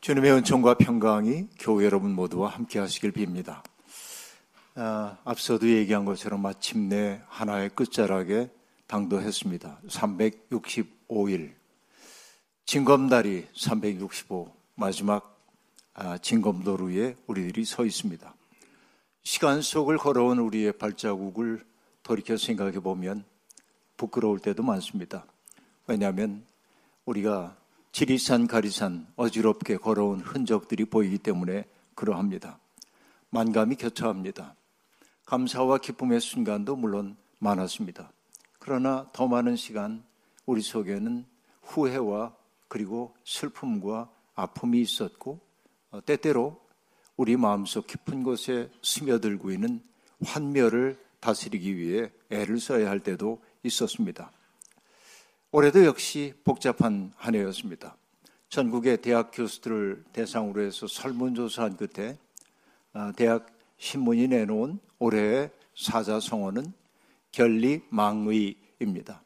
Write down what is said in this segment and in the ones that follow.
주님의 은총과 평강이 교회 여러분 모두와 함께 하시길 빕니다. 아, 앞서도 얘기한 것처럼 마침내 하나의 끝자락에 당도했습니다. 365일. 징검다리 365 마지막 아, 징검도루에 우리들이 서 있습니다. 시간 속을 걸어온 우리의 발자국을 돌이켜 생각해 보면 부끄러울 때도 많습니다. 왜냐하면 우리가 지리산 가리산 어지럽게 걸어온 흔적들이 보이기 때문에 그러합니다. 만감이 교차합니다. 감사와 기쁨의 순간도 물론 많았습니다. 그러나 더 많은 시간 우리 속에는 후회와 그리고 슬픔과 아픔이 있었고 어, 때때로 우리 마음속 깊은 곳에 스며들고 있는 환멸을 다스리기 위해 애를 써야 할 때도 있었습니다. 올해도 역시 복잡한 한 해였습니다. 전국의 대학 교수들을 대상으로 해서 설문조사한 끝에 아, 대학 신문이 내놓은 올해의 사자성어는 결리망의입니다.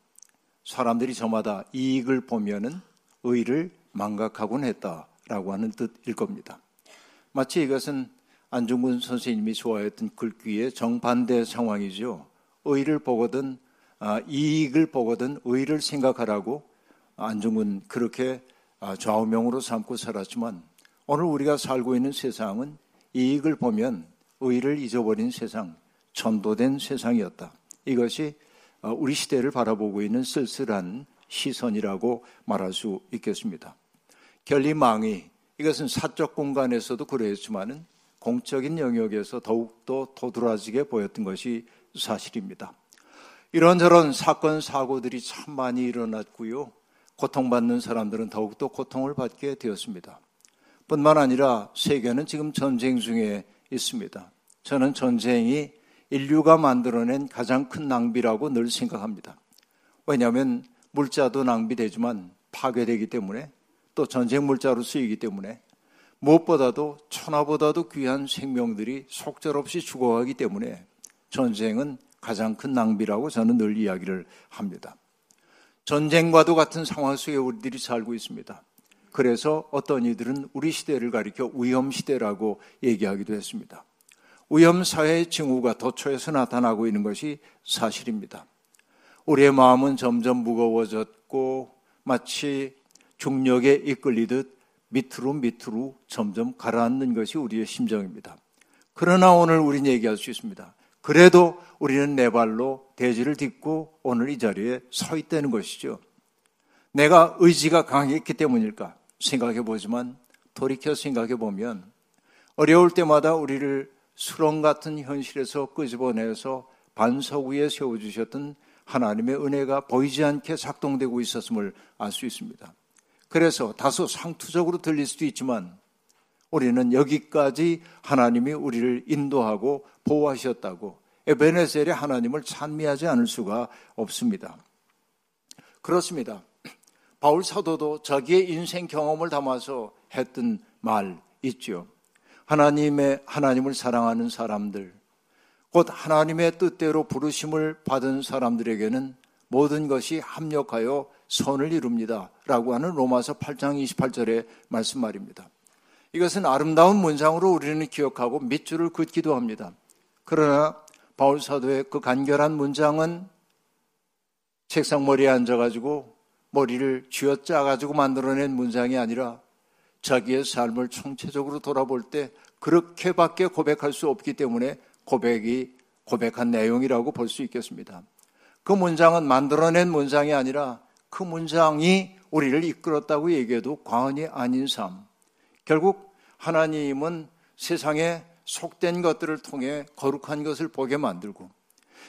사람들이 저마다 이익을 보면은 의를 망각하곤 했다라고 하는 뜻일 겁니다. 마치 이것은 안중근 선생님이 좋아했던 글귀의 정반대 상황이죠. 의를 보거든 아, 이익을 보거든 의를 생각하라고 안중근 그렇게 아, 좌우명으로 삼고 살았지만 오늘 우리가 살고 있는 세상은 이익을 보면 의를 잊어버린 세상, 전도된 세상이었다. 이것이 어, 우리 시대를 바라보고 있는 쓸쓸한 시선이라고 말할 수 있겠습니다. 결리망이 이것은 사적 공간에서도 그랬지만은 공적인 영역에서 더욱더 도드라지게 보였던 것이 사실입니다. 이런저런 사건, 사고들이 참 많이 일어났고요. 고통받는 사람들은 더욱더 고통을 받게 되었습니다. 뿐만 아니라 세계는 지금 전쟁 중에 있습니다. 저는 전쟁이 인류가 만들어낸 가장 큰 낭비라고 늘 생각합니다. 왜냐하면 물자도 낭비되지만 파괴되기 때문에 또 전쟁 물자로 쓰이기 때문에 무엇보다도 천하보다도 귀한 생명들이 속절없이 죽어가기 때문에 전쟁은 가장 큰 낭비라고 저는 늘 이야기를 합니다. 전쟁과도 같은 상황 속에 우리들이 살고 있습니다. 그래서 어떤 이들은 우리 시대를 가리켜 위험 시대라고 얘기하기도 했습니다. 위험 사회의 징후가 도처에서 나타나고 있는 것이 사실입니다. 우리의 마음은 점점 무거워졌고 마치 중력에 이끌리듯 밑으로 밑으로 점점 가라앉는 것이 우리의 심정입니다. 그러나 오늘 우리는 얘기할 수 있습니다. 그래도 우리는 내 발로 대지를 딛고 오늘 이 자리에 서 있다는 것이죠. 내가 의지가 강했기 때문일까 생각해 보지만 돌이켜 생각해 보면 어려울 때마다 우리를 수렁 같은 현실에서 끄집어내서 반석 위에 세워주셨던 하나님의 은혜가 보이지 않게 작동되고 있었음을 알 수 있습니다. 그래서 다소 상투적으로 들릴 수도 있지만 우리는 여기까지 하나님이 우리를 인도하고 보호하셨다고 에베네셀의 하나님을 찬미하지 않을 수가 없습니다. 그렇습니다. 바울 사도도 자기의 인생 경험을 담아서 했던 말 있죠. 하나님의 하나님을 사랑하는 사람들, 곧 하나님의 뜻대로 부르심을 받은 사람들에게는 모든 것이 합력하여 선을 이룹니다. 라고 하는 로마서 8장 28절의 말씀 말입니다. 이것은 아름다운 문장으로 우리는 기억하고 밑줄을 긋기도 합니다. 그러나 바울 사도의 그 간결한 문장은 책상 머리에 앉아가지고 머리를 쥐어짜가지고 만들어낸 문장이 아니라 자기의 삶을 총체적으로 돌아볼 때 그렇게밖에 고백할 수 없기 때문에 고백이 고백한 내용이라고 볼 수 있겠습니다. 그 문장은 만들어낸 문장이 아니라 그 문장이 우리를 이끌었다고 얘기해도 과언이 아닌 삶. 결국 하나님은 세상에 속된 것들을 통해 거룩한 것을 보게 만들고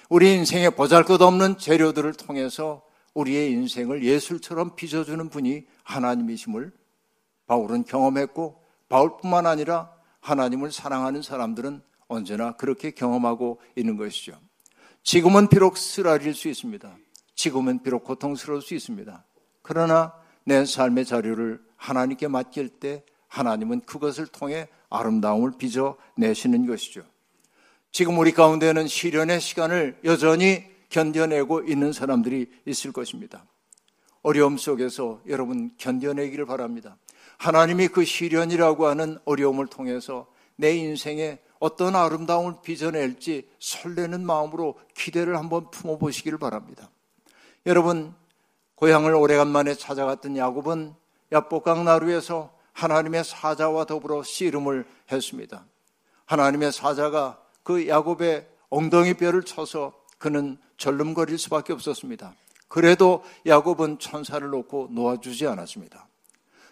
우리 인생에 보잘 것 없는 재료들을 통해서 우리의 인생을 예술처럼 빚어주는 분이 하나님이심을 바울은 경험했고 바울뿐만 아니라 하나님을 사랑하는 사람들은 언제나 그렇게 경험하고 있는 것이죠. 지금은 비록 쓰라릴 수 있습니다. 지금은 비록 고통스러울 수 있습니다. 그러나 내 삶의 자료를 하나님께 맡길 때 하나님은 그것을 통해 아름다움을 빚어 내시는 것이죠. 지금 우리 가운데는 시련의 시간을 여전히 견뎌내고 있는 사람들이 있을 것입니다. 어려움 속에서 여러분 견뎌내기를 바랍니다. 하나님이 그 시련이라고 하는 어려움을 통해서 내 인생에 어떤 아름다움을 빚어낼지 설레는 마음으로 기대를 한번 품어보시기를 바랍니다. 여러분, 고향을 오래간만에 찾아갔던 야곱은 야복강 나루에서 하나님의 사자와 더불어 씨름을 했습니다. 하나님의 사자가 그 야곱의 엉덩이 뼈를 쳐서 그는 절름거릴 수밖에 없었습니다. 그래도 야곱은 천사를 놓고 놓아주지 않았습니다.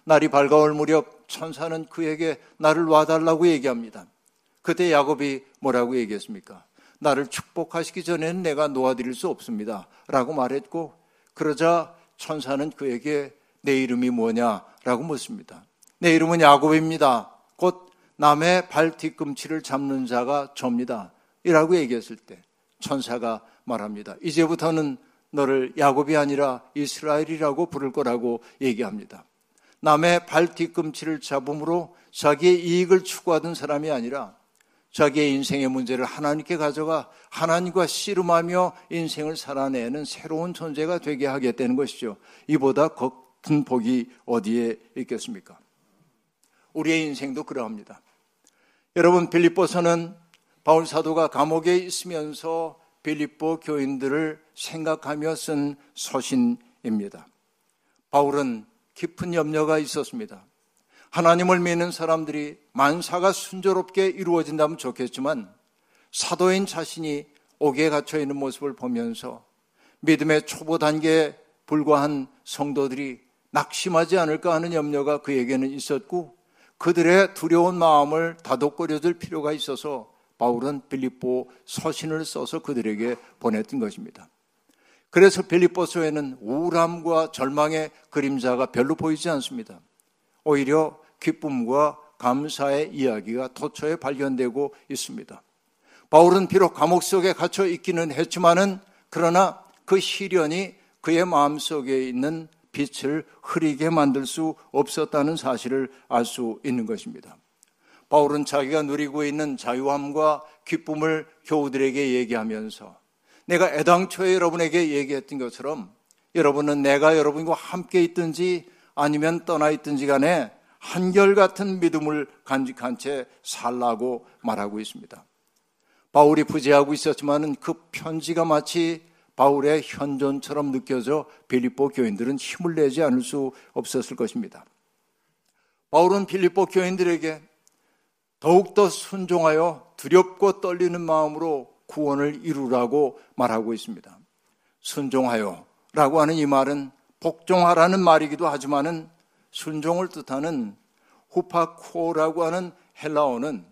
날이 밝아올 무렵 천사는 그에게 나를 와달라고 얘기합니다. 그때 야곱이 뭐라고 얘기했습니까? 나를 축복하시기 전에는 내가 놓아드릴 수 없습니다. 라고 말했고, 그러자 천사는 그에게 내 이름이 뭐냐 라고 묻습니다. 내 이름은 야곱입니다. 곧 남의 발 뒤꿈치를 잡는 자가 접니다. 이라고 얘기했을 때 천사가 말합니다. 이제부터는 너를 야곱이 아니라 이스라엘이라고 부를 거라고 얘기합니다. 남의 발 뒤꿈치를 잡음으로 자기의 이익을 추구하던 사람이 아니라 자기의 인생의 문제를 하나님께 가져가 하나님과 씨름하며 인생을 살아내는 새로운 존재가 되게 하겠다는 것이죠. 이보다 큰 복이 어디에 있겠습니까? 우리의 인생도 그러합니다. 여러분 빌립보서는 바울 사도가 감옥에 있으면서 빌립보 교인들을 생각하며 쓴 서신입니다. 바울은 깊은 염려가 있었습니다. 하나님을 믿는 사람들이 만사가 순조롭게 이루어진다면 좋겠지만 사도인 자신이 옥에 갇혀 있는 모습을 보면서 믿음의 초보 단계에 불과한 성도들이 낙심하지 않을까 하는 염려가 그에게는 있었고 그들의 두려운 마음을 다독거려 줄 필요가 있어서 바울은 빌립보 서신을 써서 그들에게 보냈던 것입니다. 그래서 빌립보서에는 우울함과 절망의 그림자가 별로 보이지 않습니다. 오히려 기쁨과 감사의 이야기가 도처에 발견되고 있습니다. 바울은 비록 감옥 속에 갇혀 있기는 했지만은 그러나 그 시련이 그의 마음속에 있는 빛을 흐리게 만들 수 없었다는 사실을 알 수 있는 것입니다. 바울은 자기가 누리고 있는 자유함과 기쁨을 교우들에게 얘기하면서 내가 애당초에 여러분에게 얘기했던 것처럼 여러분은 내가 여러분과 함께 있든지 아니면 떠나 있든지 간에 한결같은 믿음을 간직한 채 살라고 말하고 있습니다. 바울이 부재하고 있었지만은 그 편지가 마치 바울의 현존처럼 느껴져 빌립보 교인들은 힘을 내지 않을 수 없었을 것입니다. 바울은 빌립보 교인들에게 더욱더 순종하여 두렵고 떨리는 마음으로 구원을 이루라고 말하고 있습니다. 순종하여 라고 하는 이 말은 복종하라는 말이기도 하지만은 순종을 뜻하는 후파코라고 하는 헬라어는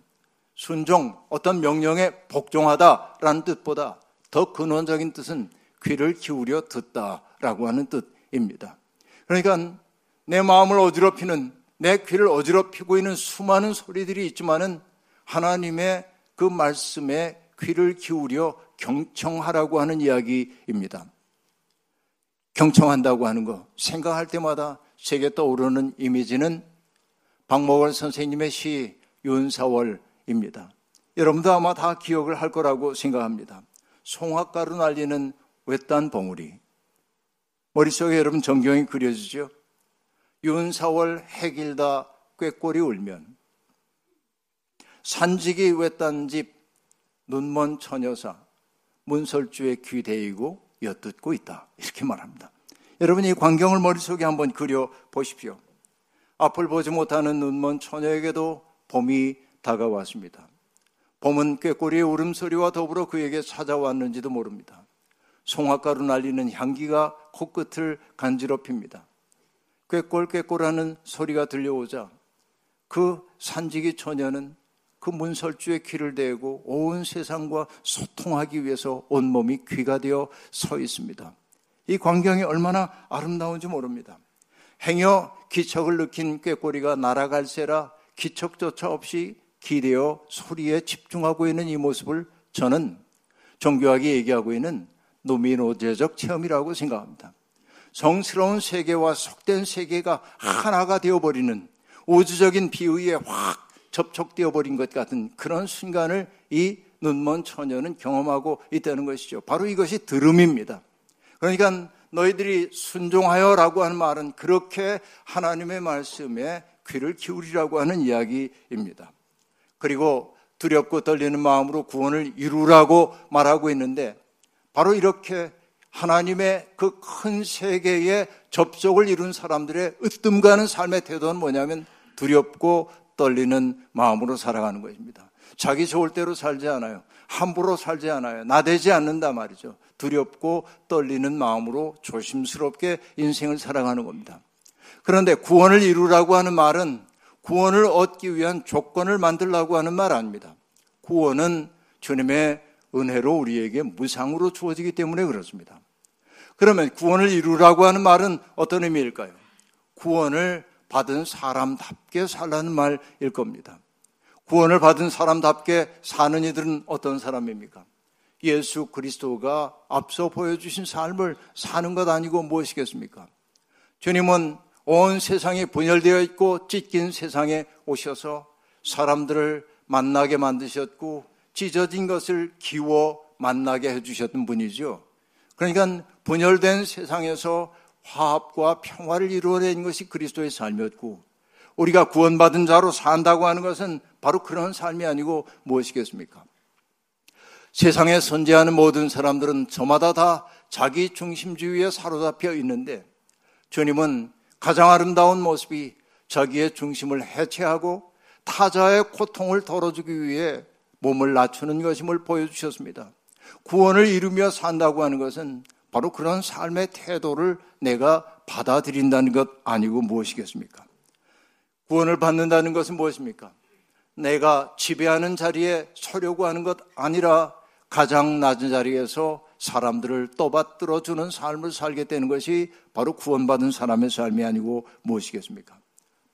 순종, 어떤 명령에 복종하다라는 뜻보다 더 근원적인 뜻은 귀를 기울여 듣다라고 하는 뜻입니다. 그러니까 내 마음을 어지럽히는 내 귀를 어지럽히고 있는 수많은 소리들이 있지만은 하나님의 그 말씀에 귀를 기울여 경청하라고 하는 이야기입니다. 경청한다고 하는 거 생각할 때마다 제게 떠오르는 이미지는 박목월 선생님의 시 윤사월입니다. 여러분도 아마 다 기억을 할 거라고 생각합니다. 송악가로 날리는 외딴 봉우리. 머릿속에 여러분 전경이 그려지죠? 윤사월 해길다 꾀꼬리 울면 산지기 외딴 집 눈먼 처녀사 문설주의 귀 대이고 엿듣고 있다. 이렇게 말합니다. 여러분 이 광경을 머릿속에 한번 그려 보십시오. 앞을 보지 못하는 눈먼 처녀에게도 봄이 다가왔습니다. 봄은 꾀꼬리의 울음소리와 더불어 그에게 찾아왔는지도 모릅니다. 송화가루 날리는 향기가 코끝을 간지럽힙니다. 꾀꼴 꾀꼴하는 소리가 들려오자 그 산지기 처녀는 그 문설주에 귀를 대고 온 세상과 소통하기 위해서 온몸이 귀가 되어 서 있습니다. 이 광경이 얼마나 아름다운지 모릅니다. 행여 기척을 느낀 꾀꼬리가 날아갈세라 기척조차 없이 기대어 소리에 집중하고 있는 이 모습을 저는 정교하게 얘기하고 있는 노미노제적 체험이라고 생각합니다. 성스러운 세계와 속된 세계가 하나가 되어버리는 우주적인 비의에 확 접촉되어 버린 것 같은 그런 순간을 이 눈먼 처녀는 경험하고 있다는 것이죠. 바로 이것이 들음입니다. 그러니까 너희들이 순종하여라고 하는 말은 그렇게 하나님의 말씀에 귀를 기울이라고 하는 이야기입니다. 그리고 두렵고 떨리는 마음으로 구원을 이루라고 말하고 있는데 바로 이렇게 하나님의 그 큰 세계에 접속을 이룬 사람들의 으뜸 가는 삶의 태도는 뭐냐면 두렵고 떨리는 마음으로 살아가는 것입니다. 자기 좋을 대로 살지 않아요. 함부로 살지 않아요. 나대지 않는다 말이죠. 두렵고 떨리는 마음으로 조심스럽게 인생을 살아가는 겁니다. 그런데 구원을 이루라고 하는 말은 구원을 얻기 위한 조건을 만들라고 하는 말 아닙니다. 구원은 주님의 은혜로 우리에게 무상으로 주어지기 때문에 그렇습니다. 그러면 구원을 이루라고 하는 말은 어떤 의미일까요? 구원을 받은 사람답게 살라는 말일 겁니다. 구원을 받은 사람답게 사는 이들은 어떤 사람입니까? 예수 그리스도가 앞서 보여주신 삶을 사는 것 아니고 무엇이겠습니까? 주님은 온 세상이 분열되어 있고 찢긴 세상에 오셔서 사람들을 만나게 만드셨고 찢어진 것을 기워 만나게 해주셨던 분이죠. 그러니까 분열된 세상에서 화합과 평화를 이루어낸 것이 그리스도의 삶이었고 우리가 구원받은 자로 산다고 하는 것은 바로 그런 삶이 아니고 무엇이겠습니까? 세상에 선재하는 모든 사람들은 저마다 다 자기 중심주의에 사로잡혀 있는데 주님은 가장 아름다운 모습이 자기의 중심을 해체하고 타자의 고통을 덜어주기 위해 몸을 낮추는 것임을 보여주셨습니다. 구원을 이루며 산다고 하는 것은 바로 그런 삶의 태도를 내가 받아들인다는 것 아니고 무엇이겠습니까? 구원을 받는다는 것은 무엇입니까? 내가 지배하는 자리에 서려고 하는 것 아니라 가장 낮은 자리에서 사람들을 떠받들어 주는 삶을 살게 되는 것이 바로 구원받은 사람의 삶이 아니고 무엇이겠습니까?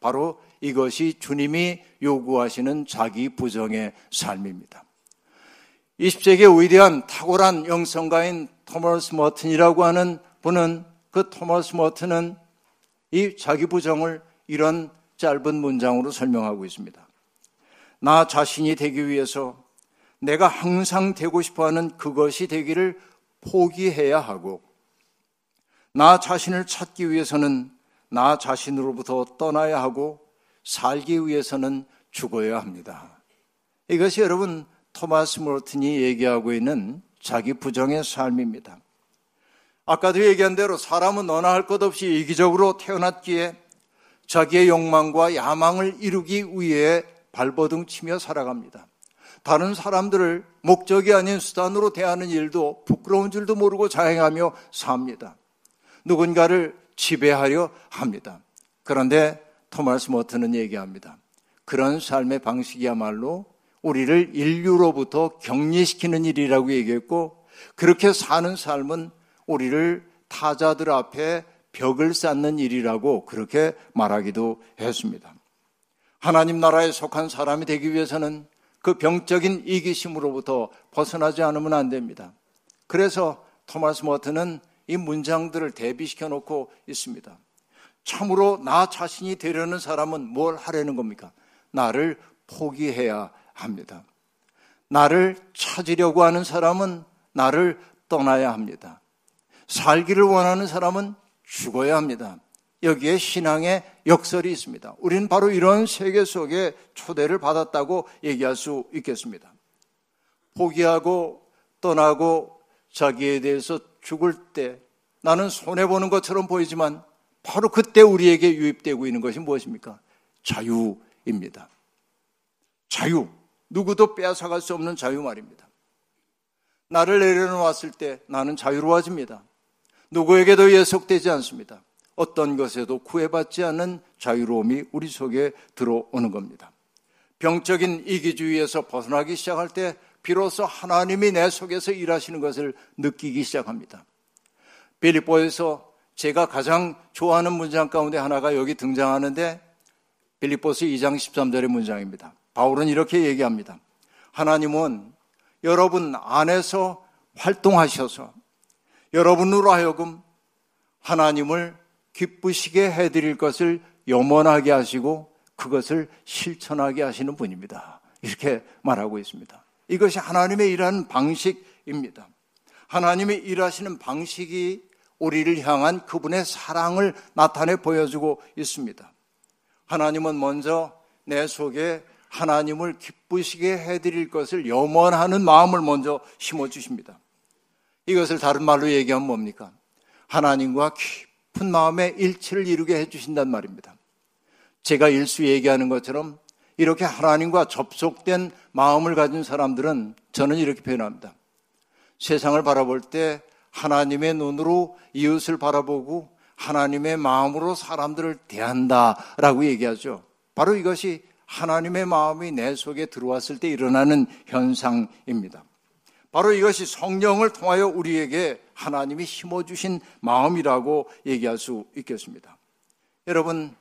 바로 이것이 주님이 요구하시는 자기 부정의 삶입니다. 20세기의 위대한 탁월한 영성가인 토머스 머튼이라고 하는 분은 그 토머스 머튼은 이 자기 부정을 이런 짧은 문장으로 설명하고 있습니다. 나 자신이 되기 위해서 내가 항상 되고 싶어 하는 그것이 되기를 포기해야 하고 나 자신을 찾기 위해서는 나 자신으로부터 떠나야 하고 살기 위해서는 죽어야 합니다. 이것이 여러분 토마스 몰튼이 얘기하고 있는 자기 부정의 삶입니다. 아까도 얘기한 대로 사람은 너나 할 것 없이 이기적으로 태어났기에 자기의 욕망과 야망을 이루기 위해 발버둥 치며 살아갑니다. 다른 사람들을 목적이 아닌 수단으로 대하는 일도 부끄러운 줄도 모르고 자행하며 삽니다. 누군가를 지배하려 합니다. 그런데 토마스 모트는 얘기합니다. 그런 삶의 방식이야말로 우리를 인류로부터 격리시키는 일이라고 얘기했고 그렇게 사는 삶은 우리를 타자들 앞에 벽을 쌓는 일이라고 그렇게 말하기도 했습니다. 하나님 나라에 속한 사람이 되기 위해서는 그 병적인 이기심으로부터 벗어나지 않으면 안 됩니다. 그래서 토마스 모트는 이 문장들을 대비시켜 놓고 있습니다. 참으로 나 자신이 되려는 사람은 뭘 하려는 겁니까? 나를 포기해야 합니다. 나를 찾으려고 하는 사람은 나를 떠나야 합니다. 살기를 원하는 사람은 죽어야 합니다. 여기에 신앙의 역설이 있습니다. 우리는 바로 이런 세계 속에 초대를 받았다고 얘기할 수 있겠습니다. 포기하고 떠나고 자기에 대해서 죽을 때 나는 손해보는 것처럼 보이지만 바로 그때 우리에게 유입되고 있는 것이 무엇입니까? 자유입니다. 자유. 누구도 빼앗아갈 수 없는 자유 말입니다. 나를 내려놓았을 때 나는 자유로워집니다. 누구에게도 예속되지 않습니다. 어떤 것에도 구애받지 않는 자유로움이 우리 속에 들어오는 겁니다. 병적인 이기주의에서 벗어나기 시작할 때 비로소 하나님이 내 속에서 일하시는 것을 느끼기 시작합니다. 빌립보에서 제가 가장 좋아하는 문장 가운데 하나가 여기 등장하는데 빌립보스 2장 13절의 문장입니다. 바울은 이렇게 얘기합니다. 하나님은 여러분 안에서 활동하셔서 여러분으로 하여금 하나님을 기쁘시게 해드릴 것을 염원하게 하시고 그것을 실천하게 하시는 분입니다. 이렇게 말하고 있습니다. 이것이 하나님의 일하는 방식입니다. 하나님의 일하시는 방식이 우리를 향한 그분의 사랑을 나타내 보여주고 있습니다. 하나님은 먼저 내 속에 하나님을 기쁘시게 해드릴 것을 염원하는 마음을 먼저 심어주십니다. 이것을 다른 말로 얘기하면 뭡니까? 하나님과 깊은 마음의 일치를 이루게 해주신단 말입니다. 제가 일수 얘기하는 것처럼 이렇게 하나님과 접속된 마음을 가진 사람들은 저는 이렇게 표현합니다. 세상을 바라볼 때 하나님의 눈으로 이웃을 바라보고 하나님의 마음으로 사람들을 대한다라고 얘기하죠. 바로 이것이 하나님의 마음이 내 속에 들어왔을 때 일어나는 현상입니다. 바로 이것이 성령을 통하여 우리에게 하나님이 심어주신 마음이라고 얘기할 수 있겠습니다. 여러분,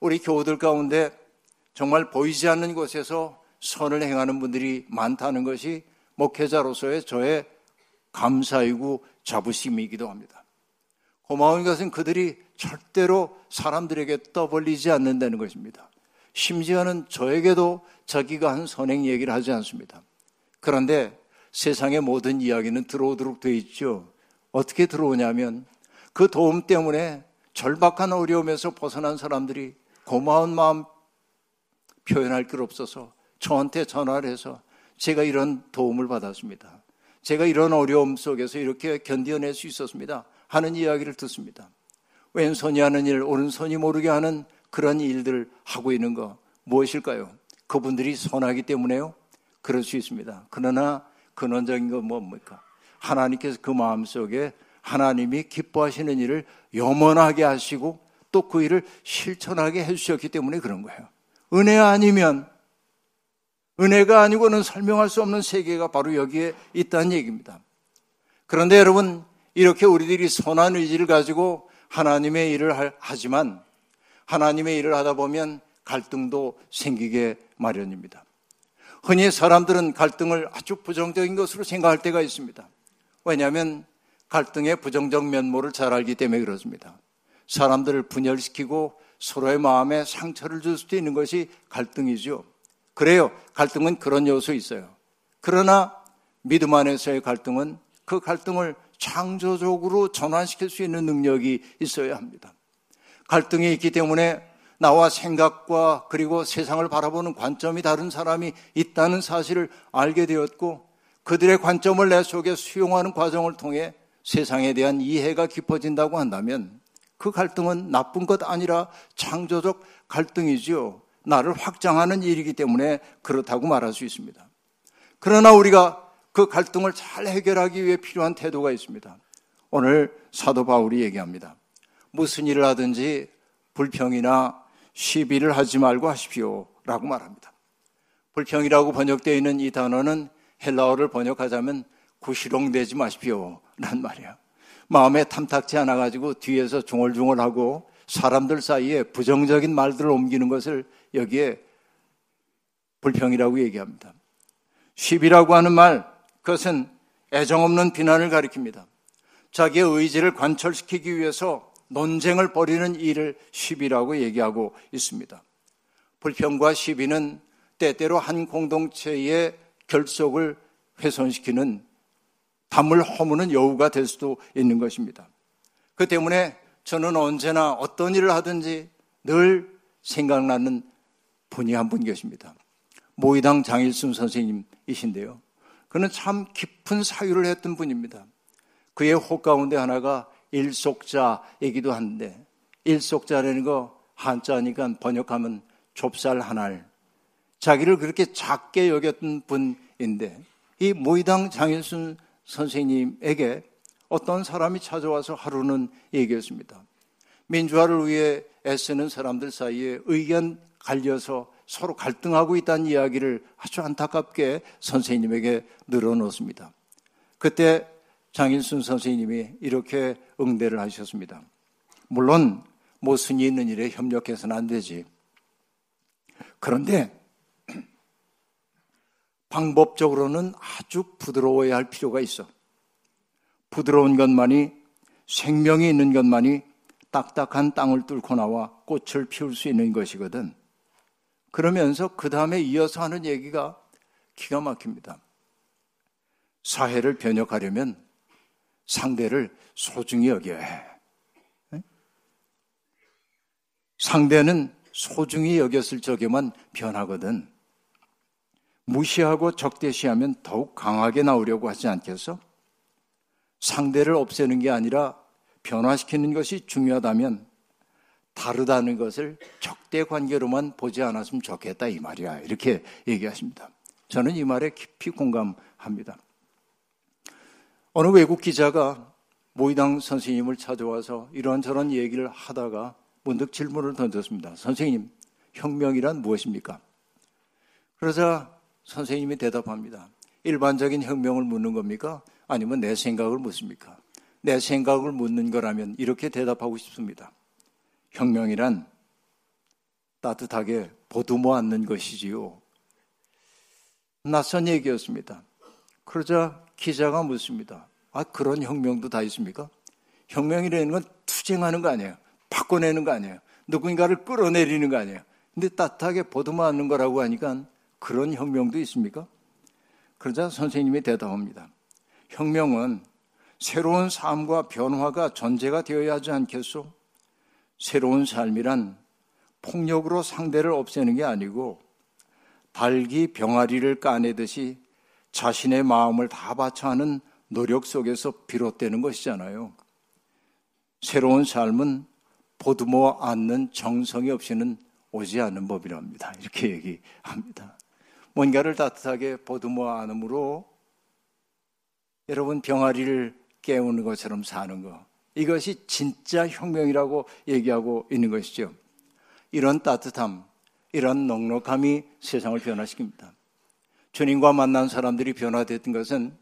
우리 교우들 가운데 정말 보이지 않는 곳에서 선을 행하는 분들이 많다는 것이 목회자로서의 저의 감사이고 자부심이기도 합니다. 고마운 것은 그들이 절대로 사람들에게 떠벌리지 않는다는 것입니다. 심지어는 저에게도 자기가 한 선행 얘기를 하지 않습니다. 그런데 세상의 모든 이야기는 들어오도록 되어 있죠. 어떻게 들어오냐면 그 도움 때문에 절박한 어려움에서 벗어난 사람들이 고마운 마음 표현할 길 없어서 저한테 전화를 해서 제가 이런 도움을 받았습니다. 제가 이런 어려움 속에서 이렇게 견뎌낼 수 있었습니다. 하는 이야기를 듣습니다. 왼손이 하는 일, 오른손이 모르게 하는 그런 일들을 하고 있는 거 무엇일까요? 그분들이 선하기 때문에요? 그럴 수 있습니다. 그러나 근원적인 건 뭡니까? 하나님께서 그 마음 속에 하나님이 기뻐하시는 일을 염원하게 하시고 또 그 일을 실천하게 해주셨기 때문에 그런 거예요. 은혜 아니면 은혜가 아니고는 설명할 수 없는 세계가 바로 여기에 있다는 얘기입니다. 그런데 여러분, 이렇게 우리들이 선한 의지를 가지고 하나님의 일을 하지만 하나님의 일을 하다 보면 갈등도 생기게 마련입니다. 흔히 사람들은 갈등을 아주 부정적인 것으로 생각할 때가 있습니다. 왜냐하면 갈등의 부정적 면모를 잘 알기 때문에 그렇습니다. 사람들을 분열시키고 서로의 마음에 상처를 줄 수도 있는 것이 갈등이죠. 그래요. 갈등은 그런 요소 있어요. 그러나 믿음 안에서의 갈등은 그 갈등을 창조적으로 전환시킬 수 있는 능력이 있어야 합니다. 갈등이 있기 때문에 나와 생각과 그리고 세상을 바라보는 관점이 다른 사람이 있다는 사실을 알게 되었고 그들의 관점을 내 속에 수용하는 과정을 통해 세상에 대한 이해가 깊어진다고 한다면 그 갈등은 나쁜 것 아니라 창조적 갈등이지요. 나를 확장하는 일이기 때문에 그렇다고 말할 수 있습니다. 그러나 우리가 그 갈등을 잘 해결하기 위해 필요한 태도가 있습니다. 오늘 사도 바울이 얘기합니다. 무슨 일을 하든지 불평이나 시비를 하지 말고 하십시오. 라고 말합니다. 불평이라고 번역되어 있는 이 단어는 헬라어를 번역하자면 구시롱되지 마십시오. 라는 말이야. 마음에 탐탁지 않아 가지고 뒤에서 중얼중얼하고 사람들 사이에 부정적인 말들을 옮기는 것을 여기에 불평이라고 얘기합니다. 시비라고 하는 말, 그것은 애정 없는 비난을 가리킵니다. 자기의 의지를 관철시키기 위해서 논쟁을 벌이는 일을 시비라고 얘기하고 있습니다. 불평과 시비는 때때로 한 공동체의 결속을 훼손시키는 담을 허무는 여우가 될 수도 있는 것입니다. 그 때문에 저는 언제나 어떤 일을 하든지 늘 생각나는 분이 한 분 계십니다. 모의당 장일순 선생님이신데요. 그는 참 깊은 사유를 했던 분입니다. 그의 혹 가운데 하나가 일속자이기도 한데 일속자라는 거 한자니까 번역하면 좁쌀 하날 자기를 그렇게 작게 여겼던 분인데 이 모의당 장일순 선생님에게 어떤 사람이 찾아와서 하루는 얘기했습니다. 민주화를 위해 애쓰는 사람들 사이에 의견 갈려서 서로 갈등하고 있다는 이야기를 아주 안타깝게 선생님에게 늘어놓습니다. 그때 장일순 선생님이 이렇게 응대를 하셨습니다. 물론 모순이 있는 일에 협력해서는 안 되지. 그런데 방법적으로는 아주 부드러워야 할 필요가 있어. 부드러운 것만이 생명이 있는 것만이 딱딱한 땅을 뚫고 나와 꽃을 피울 수 있는 것이거든. 그러면서 그 다음에 이어서 하는 얘기가 기가 막힙니다. 사회를 변혁하려면 상대를 소중히 여겨야 해. 상대는 소중히 여겼을 적에만 변하거든. 무시하고 적대시하면 더욱 강하게 나오려고 하지 않겠어? 상대를 없애는 게 아니라 변화시키는 것이 중요하다면 다르다는 것을 적대 관계로만 보지 않았으면 좋겠다 이 말이야. 이렇게 얘기하십니다. 저는 이 말에 깊이 공감합니다. 어느 외국 기자가 모이당 선생님을 찾아와서 이런저런 얘기를 하다가 문득 질문을 던졌습니다. 선생님, 혁명이란 무엇입니까? 그러자 선생님이 대답합니다. 일반적인 혁명을 묻는 겁니까? 아니면 내 생각을 묻습니까? 내 생각을 묻는 거라면 이렇게 대답하고 싶습니다. 혁명이란 따뜻하게 보듬어 안는 것이지요. 낯선 얘기였습니다. 그러자 기자가 묻습니다. 아, 그런 혁명도 다 있습니까? 혁명이라는 건 투쟁하는 거 아니에요. 바꿔내는 거 아니에요. 누군가를 끌어내리는 거 아니에요. 근데 따뜻하게 보듬어 안는 거라고 하니까 그런 혁명도 있습니까? 그러자 선생님이 대답합니다. 혁명은 새로운 삶과 변화가 전제가 되어야 하지 않겠소? 새로운 삶이란 폭력으로 상대를 없애는 게 아니고 달기 병아리를 까내듯이 자신의 마음을 다 바쳐 하는 노력 속에서 비롯되는 것이잖아요. 새로운 삶은 보듬어 안는 정성이 없이는 오지 않는 법이랍니다. 이렇게 얘기합니다. 뭔가를 따뜻하게 보듬어 안음으로 여러분 병아리를 깨우는 것처럼 사는 것. 이것이 진짜 혁명이라고 얘기하고 있는 것이죠. 이런 따뜻함, 이런 넉넉함이 세상을 변화시킵니다. 주님과 만난 사람들이 변화됐던 것은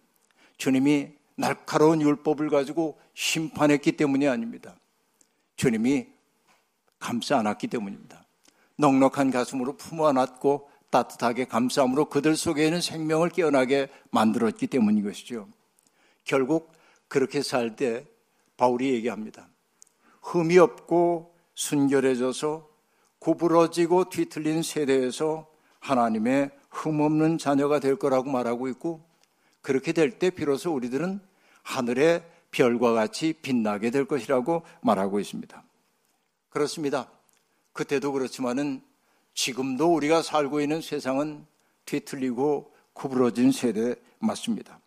주님이 날카로운 율법을 가지고 심판했기 때문이 아닙니다. 주님이 감싸 안았기 때문입니다. 넉넉한 가슴으로 품어 안았고 따뜻하게 감싸움으로 그들 속에는 생명을 깨어나게 만들었기 때문인 것이죠. 결국 그렇게 살 때 바울이 얘기합니다. 흠이 없고 순결해져서 구부러지고 뒤틀린 세대에서 하나님의 흠없는 자녀가 될 거라고 말하고 있고 그렇게 될 때 비로소 우리들은 하늘의 별과 같이 빛나게 될 것이라고 말하고 있습니다. 그렇습니다. 그때도 그렇지만은 지금도 우리가 살고 있는 세상은 뒤틀리고 구부러진 세대 맞습니다.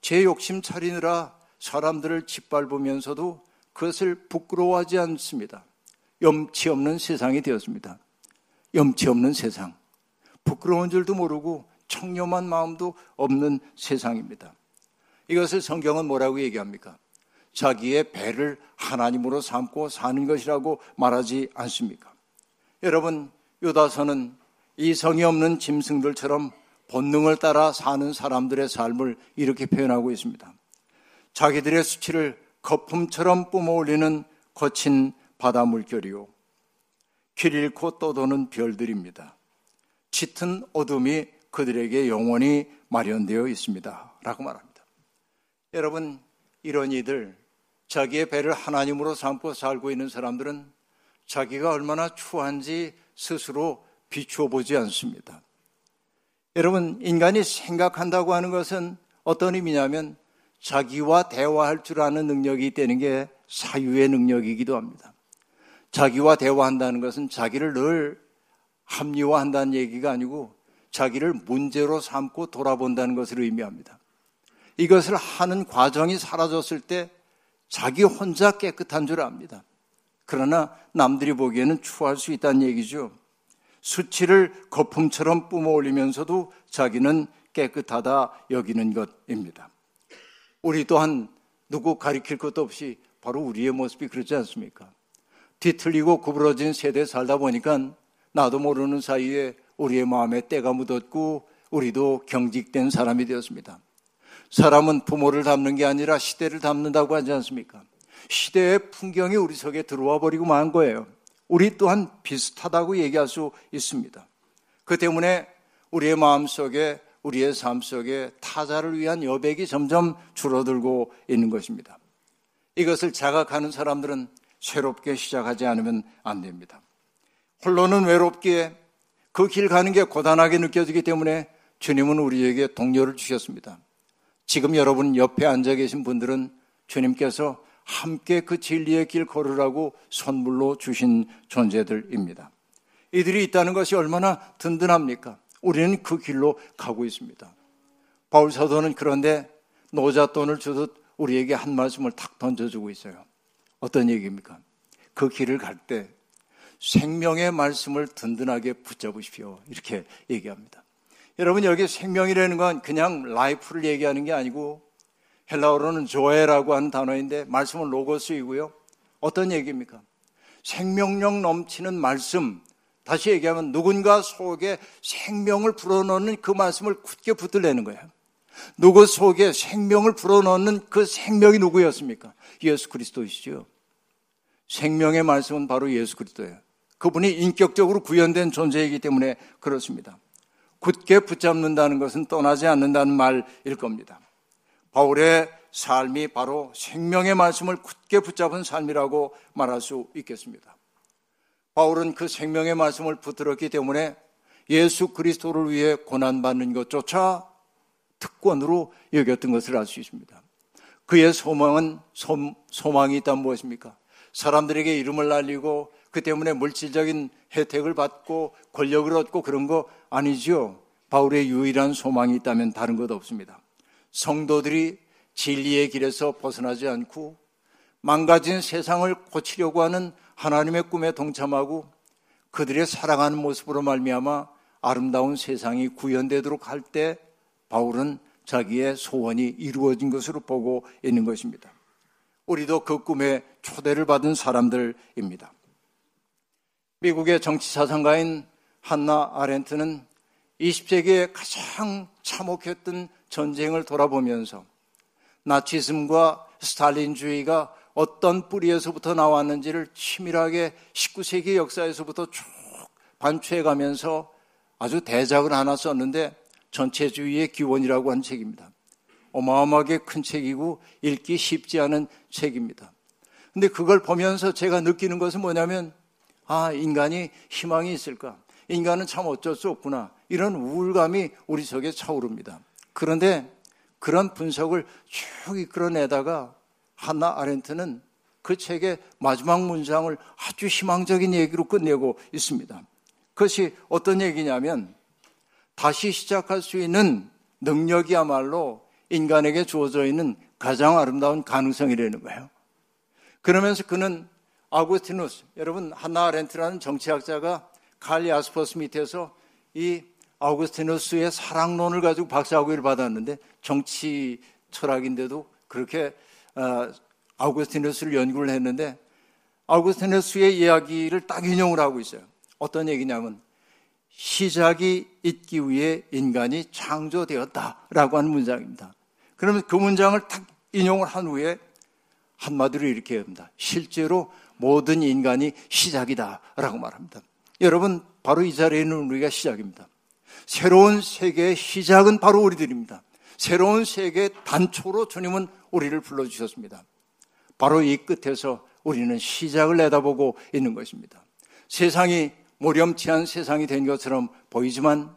제 욕심 차리느라 사람들을 짓밟으면서도 그것을 부끄러워하지 않습니다. 염치 없는 세상이 되었습니다. 염치 없는 세상. 부끄러운 줄도 모르고 청렴한 마음도 없는 세상입니다. 이것을 성경은 뭐라고 얘기합니까? 자기의 배를 하나님으로 삼고 사는 것이라고 말하지 않습니까? 여러분, 요다서는 이성이 없는 짐승들처럼 본능을 따라 사는 사람들의 삶을 이렇게 표현하고 있습니다. 자기들의 수치를 거품처럼 뿜어올리는 거친 바다 물결이요. 길 잃고 떠도는 별들입니다. 짙은 어둠이 그들에게 영원히 마련되어 있습니다. 라고 말합니다. 여러분, 이런 이들, 자기의 배를 하나님으로 삼고 살고 있는 사람들은 자기가 얼마나 추한지 스스로 비추어 보지 않습니다. 여러분, 인간이 생각한다고 하는 것은 어떤 의미냐면 자기와 대화할 줄 아는 능력이 있다는 게 사유의 능력이기도 합니다. 자기와 대화한다는 것은 자기를 늘 합리화한다는 얘기가 아니고 자기를 문제로 삼고 돌아본다는 것을 의미합니다. 이것을 하는 과정이 사라졌을 때 자기 혼자 깨끗한 줄 압니다. 그러나 남들이 보기에는 추할 수 있다는 얘기죠. 수치를 거품처럼 뿜어 올리면서도 자기는 깨끗하다 여기는 것입니다. 우리 또한 누구 가리킬 것도 없이 바로 우리의 모습이 그렇지 않습니까? 뒤틀리고 구부러진 세대에 살다 보니까 나도 모르는 사이에 우리의 마음에 때가 묻었고 우리도 경직된 사람이 되었습니다. 사람은 부모를 닮는 게 아니라 시대를 닮는다고 하지 않습니까? 시대의 풍경이 우리 속에 들어와 버리고 만 거예요. 우리 또한 비슷하다고 얘기할 수 있습니다. 그 때문에 우리의 마음 속에 우리의 삶 속에 타자를 위한 여백이 점점 줄어들고 있는 것입니다. 이것을 자각하는 사람들은 새롭게 시작하지 않으면 안 됩니다. 홀로는 외롭기에 그 길 가는 게 고단하게 느껴지기 때문에 주님은 우리에게 동료를 주셨습니다. 지금 여러분 옆에 앉아 계신 분들은 주님께서 함께 그 진리의 길 걸으라고 선물로 주신 존재들입니다. 이들이 있다는 것이 얼마나 든든합니까? 우리는 그 길로 가고 있습니다. 바울 사도는 그런데 노잣돈을 주듯 우리에게 한 말씀을 탁 던져주고 있어요. 어떤 얘기입니까? 그 길을 갈 때 생명의 말씀을 든든하게 붙잡으십시오. 이렇게 얘기합니다. 여러분 여기 생명이라는 건 그냥 라이프를 얘기하는 게 아니고 헬라어로는 조에라고 하는 단어인데 말씀은 로고스이고요. 어떤 얘기입니까? 생명력 넘치는 말씀. 다시 얘기하면 누군가 속에 생명을 불어넣는 그 말씀을 굳게 붙들려는 거예요. 누구 속에 생명을 불어넣는 그 생명이 누구였습니까? 예수 그리스도이시죠. 생명의 말씀은 바로 예수 그리스도예요. 그분이 인격적으로 구현된 존재이기 때문에 그렇습니다. 굳게 붙잡는다는 것은 떠나지 않는다는 말일 겁니다. 바울의 삶이 바로 생명의 말씀을 굳게 붙잡은 삶이라고 말할 수 있겠습니다. 바울은 그 생명의 말씀을 붙들었기 때문에 예수 그리스도를 위해 고난받는 것조차 특권으로 여겼던 것을 알 수 있습니다. 그의 소망은 소망이 있다면 무엇입니까? 사람들에게 이름을 날리고 그 때문에 물질적인 혜택을 받고 권력을 얻고 그런 거 아니죠. 바울의 유일한 소망이 있다면 다른 것 없습니다. 성도들이 진리의 길에서 벗어나지 않고 망가진 세상을 고치려고 하는 하나님의 꿈에 동참하고 그들의 사랑하는 모습으로 말미암아 아름다운 세상이 구현되도록 할 때 바울은 자기의 소원이 이루어진 것으로 보고 있는 것입니다. 우리도 그 꿈에 초대를 받은 사람들입니다. 미국의 정치 사상가인 한나 아렌트는 20세기에 가장 참혹했던 전쟁을 돌아보면서 나치즘과 스탈린주의가 어떤 뿌리에서부터 나왔는지를 치밀하게 19세기 역사에서부터 쭉 반추해 가면서 아주 대작을 하나 썼는데 전체주의의 기원이라고 한 책입니다. 어마어마하게 큰 책이고 읽기 쉽지 않은 책입니다. 근데 그걸 보면서 제가 느끼는 것은 뭐냐면 아, 인간이 희망이 있을까? 인간은 참 어쩔 수 없구나. 이런 우울감이 우리 속에 차오릅니다. 그런데 그런 분석을 쭉 이끌어내다가 한나 아렌트는 그 책의 마지막 문장을 아주 희망적인 얘기로 끝내고 있습니다. 그것이 어떤 얘기냐면 다시 시작할 수 있는 능력이야말로 인간에게 주어져 있는 가장 아름다운 가능성이라는 거예요. 그러면서 그는 아우구스티누스, 여러분 한나 아렌트라는 정치학자가 칼리 아스퍼스 밑에서 이 아우구스티누스의 사랑론을 가지고 박사학위를 받았는데 정치 철학인데도 그렇게 어, 아우구스티누스를 연구를 했는데 아우구스티누스의 이야기를 딱 인용을 하고 있어요. 어떤 얘기냐면 시작이 있기 위해 인간이 창조되었다라고 하는 문장입니다. 그러면 그 문장을 딱 인용을 한 후에 한마디로 이렇게 합니다. 실제로 모든 인간이 시작이다라고 말합니다. 여러분, 바로 이 자리에 있는 우리가 시작입니다. 새로운 세계의 시작은 바로 우리들입니다. 새로운 세계의 단초로 주님은 우리를 불러주셨습니다. 바로 이 끝에서 우리는 시작을 내다보고 있는 것입니다. 세상이 모렴치한 세상이 된 것처럼 보이지만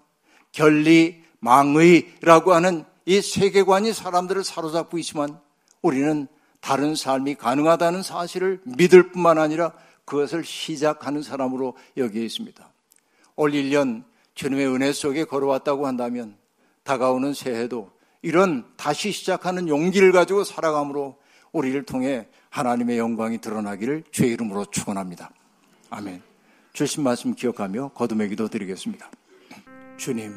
결리, 망의라고 하는 이 세계관이 사람들을 사로잡고 있지만 우리는 다른 삶이 가능하다는 사실을 믿을 뿐만 아니라 그것을 시작하는 사람으로 여기에 있습니다. 올 1년 주님의 은혜 속에 걸어왔다고 한다면 다가오는 새해도 이런 다시 시작하는 용기를 가지고 살아감으로 우리를 통해 하나님의 영광이 드러나기를 주의 이름으로 축원합니다. 아멘. 주신 말씀 기억하며 거듭의 기도 드리겠습니다. 주님,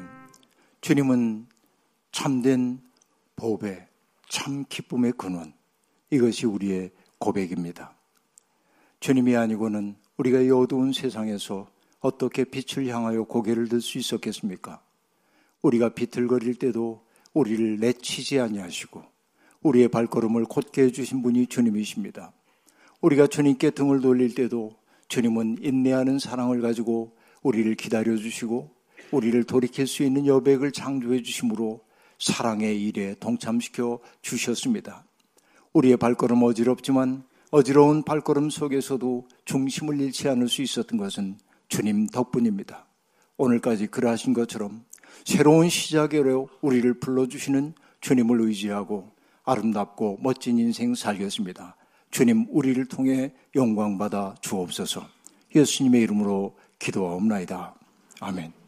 주님은 참된 보배, 참 기쁨의 근원, 이것이 우리의 고백입니다. 주님이 아니고는 우리가 이 어두운 세상에서 어떻게 빛을 향하여 고개를 들 수 있었겠습니까? 우리가 비틀거릴 때도 우리를 내치지 아니하시고 우리의 발걸음을 곧게 해주신 분이 주님이십니다. 우리가 주님께 등을 돌릴 때도 주님은 인내하는 사랑을 가지고 우리를 기다려 주시고 우리를 돌이킬 수 있는 여백을 창조해 주심으로 사랑의 일에 동참시켜 주셨습니다. 우리의 발걸음 어지럽지만 어지러운 발걸음 속에서도 중심을 잃지 않을 수 있었던 것은 주님 덕분입니다. 오늘까지 그러하신 것처럼 새로운 시작으로 우리를 불러주시는 주님을 의지하고 아름답고 멋진 인생 살겠습니다. 주님, 우리를 통해 영광받아 주옵소서. 예수님의 이름으로 기도하옵나이다. 아멘.